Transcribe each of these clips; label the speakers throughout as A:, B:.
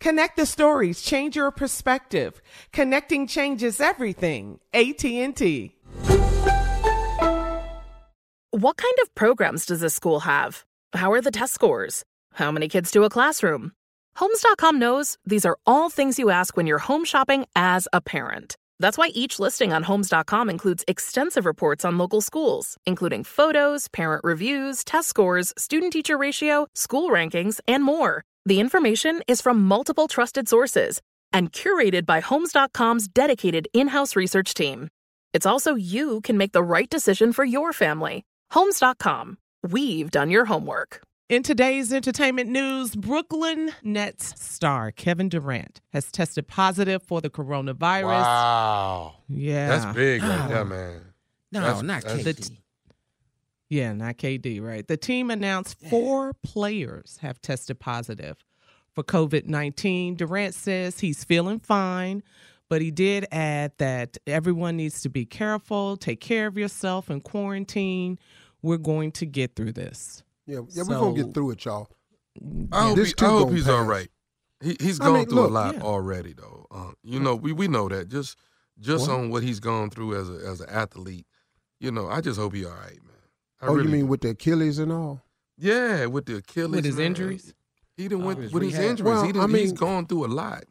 A: Connect the stories, change your perspective. Connecting changes everything. AT&T.
B: What kind of programs does this school have? How are the test scores? How many kids do a classroom? Homes.com knows these are all things you ask when you're home shopping as a parent. That's why each listing on Homes.com includes extensive reports on local schools, including photos, parent reviews, test scores, student teacher ratio, school rankings, and more. The information is from multiple trusted sources and curated by Homes.com's dedicated in house research team. It's also you can make the right decision for your family. Homes.com. We've done your homework.
A: In today's entertainment news, Brooklyn Nets star Kevin Durant has tested positive for the coronavirus.
C: Wow.
A: Yeah.
C: That's big right there, man.
D: No,
C: That's-
D: not
C: that's-
D: KD.
A: Yeah, not KD, right? The team announced four players have tested positive for COVID 19. Durant says he's feeling fine, but he did add that everyone needs to be careful, take care of yourself, and quarantine. We're going to get through this.
E: Yeah, yeah, we're gonna get through it, y'all.
C: I hope,
E: This
C: he,
E: too
C: I hope
E: gonna
C: he's all
E: pass.
C: right. He, he's
E: I
C: gone
E: mean,
C: through
E: look,
C: a lot
A: yeah.
C: already, though. Uh, you know, we, we know that just just
E: What?
C: on what he's gone through as a as an athlete. You know, I just hope he all right, man. I
E: oh,
C: really
E: you mean
C: do.
E: with the Achilles and all?
C: yeah, with the Achilles,
A: With his
C: man.
A: injuries?
C: He didn't oh, went
D: his
C: with his injuries.
E: Well,
C: he
E: I
C: didn't, he's
E: mean-
C: gone through a lot.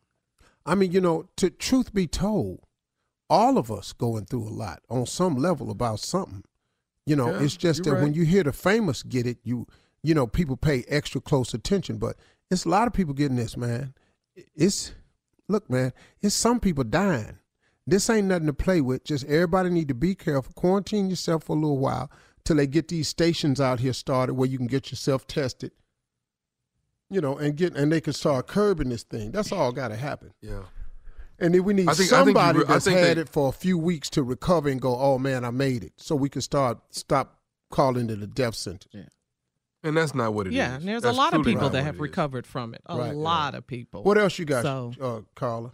E: I mean, you know, to truth be told, all of us going through a lot on some level about something. You know,
C: Yeah,
E: it's just that
C: you're
E: when you hear the famous get it, you you know, people pay extra close attention. But it's a lot of people getting this, man. It's look, man, it's some people dying. This ain't nothing to play with. Just everybody need to be careful. Quarantine yourself for a little while till they get these stations out here started where you can get yourself tested. You know, and get and they can start curbing this thing. That's all got to happen.
C: Yeah.
E: And then we need
C: I think- I think you
E: somebody
C: re- I
E: that's
C: think
E: had
C: they-
E: it for a few weeks to recover and go, "Oh man, I made it," so we can start stop calling it a death sentence. Yeah.
C: And that's not what it is.
A: yeah, and there's
C: That's
A: a lot of people
C: not
A: that have recovered from it. A
E: Right,
A: lot of people.
E: What else you got,
A: So-
E: uh, Carla?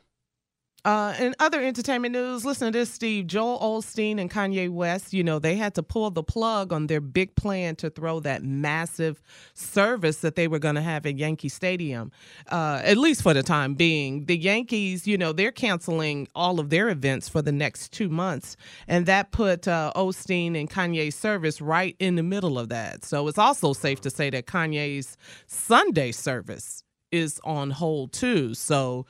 A: Uh, in other entertainment news, listen to this, Steve. Joel Osteen and Kanye West, you know, they had to pull the plug on their big plan to throw that massive service that they were going to have at Yankee Stadium, uh, at least for the time being. The Yankees, you know, they're canceling all of their events for the next two months. And that put uh, Olstein and Kanye's service right in the middle of that. So it's also safe to say that Kanye's Sunday service is on hold too. So,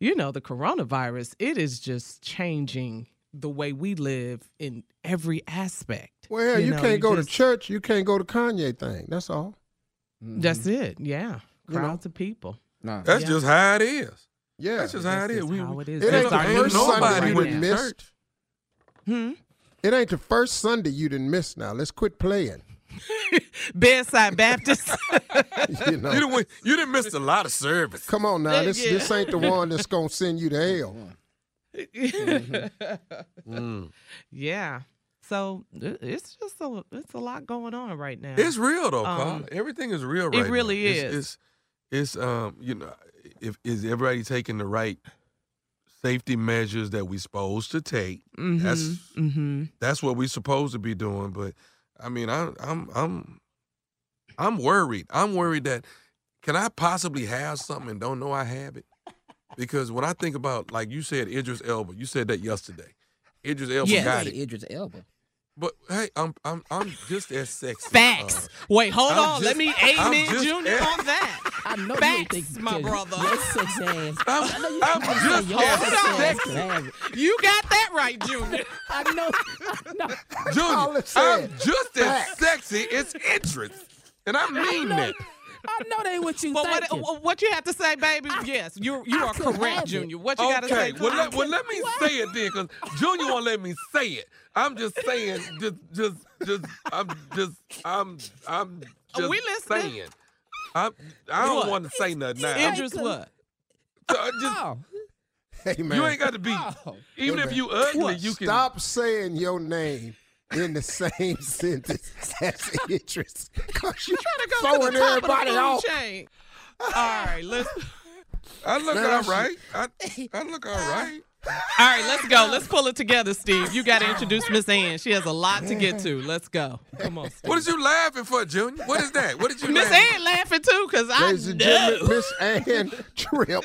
A: you know, the coronavirus, it is just changing the way we live in every aspect.
E: Well, you,
A: know,
E: can't go
A: just-
E: to church. You can't go to Kanye thing. That's all.
A: That's it. Yeah,
E: You know.
A: crowds of people.
D: Nah.
C: That's
A: Yeah.
C: just how it is.
E: Yeah.
C: That's just how it
A: That's
C: is.
A: just
C: We,
A: how it is.
E: It ain't the first Sunday
A: right
E: you
C: went
E: didn't miss.
C: church.
A: Hmm?
E: It ain't the first Sunday you didn't miss. Now let's quit playing.
A: Bedside Baptist.
E: You know.
C: You didn't, you didn't miss a lot of service.
E: Come on now. This
A: Yeah.
E: this ain't the one that's gonna send you to hell.
C: Mm.
A: yeah. So it's just a it's a lot going on right now.
C: It's real though, Carl.
A: Um,
C: Everything is real
A: it
C: right now.
A: It really
C: It's-
A: is.
C: It's, it's um, you know, if is everybody taking the right safety measures that we're supposed to take? That's
A: mm-hmm.
C: that's what we're supposed to be doing. But I mean, I, I'm I'm I'm worried. I'm worried that can I possibly have something and don't know I have it? Because when I think about like you said, Idris Elba, you said that yesterday. Idris Elba
A: Yes.
C: got
D: Hey,
C: it.
D: Idris Elba.
C: But hey, I'm I'm I'm just as sexy.
A: Facts.
C: Uh,
A: Wait, hold
C: I'm
A: on.
C: just-
A: Let me
C: I'm
A: amen
C: just-
A: Junior on that.
D: I know you
A: Facts,
D: ain't think
A: my brother.
D: Your sex ass.
C: I'm,
D: I know you
C: I'm just
D: your
C: as sexy.
D: could have it.
A: You got that right, Junior.
D: I know. I know.
C: Junior, I'm just as
E: Facts.
C: sexy as Idris. And I mean that.
D: I know they what you
A: But what,
D: thinking.
A: Uh, what you have to say, baby? yes, you you
D: I
A: are correct. Junior. What you got to say?
C: Okay, well let,
A: me?
C: well let me say it then, because Junior won't let me say it. I'm just saying, just, just, just, I'm just, I'm, I'm just
A: We listening.
C: saying. I'm, I don't
A: What?
C: want to say nothing now. I'm
A: Idris, what?
C: just- uh, I just-
D: Oh,
E: Hey man.
C: you ain't got to be.
D: oh.
C: Even
E: Hey,
C: if you ugly, you can.
E: Stop saying your name in the same sentence as Idris. Cause you
A: Trying to go to
E: throwing
A: the top
E: everybody
A: of the
E: off.
A: chain. All right, let's.
C: I look all right. I. I, I look all uh, right.
A: All right, let's go. Let's pull it together, Steve. You got to introduce Miss Ann. She has a lot to get to. Let's go. Come on, Steve.
C: What is you laughing for, Junior? What is that? What did you
A: Miss
C: laughing?
A: Ann laughing too, cause I
E: Ladies and
A: know.
E: gentlemen, Miss Ann Tripp.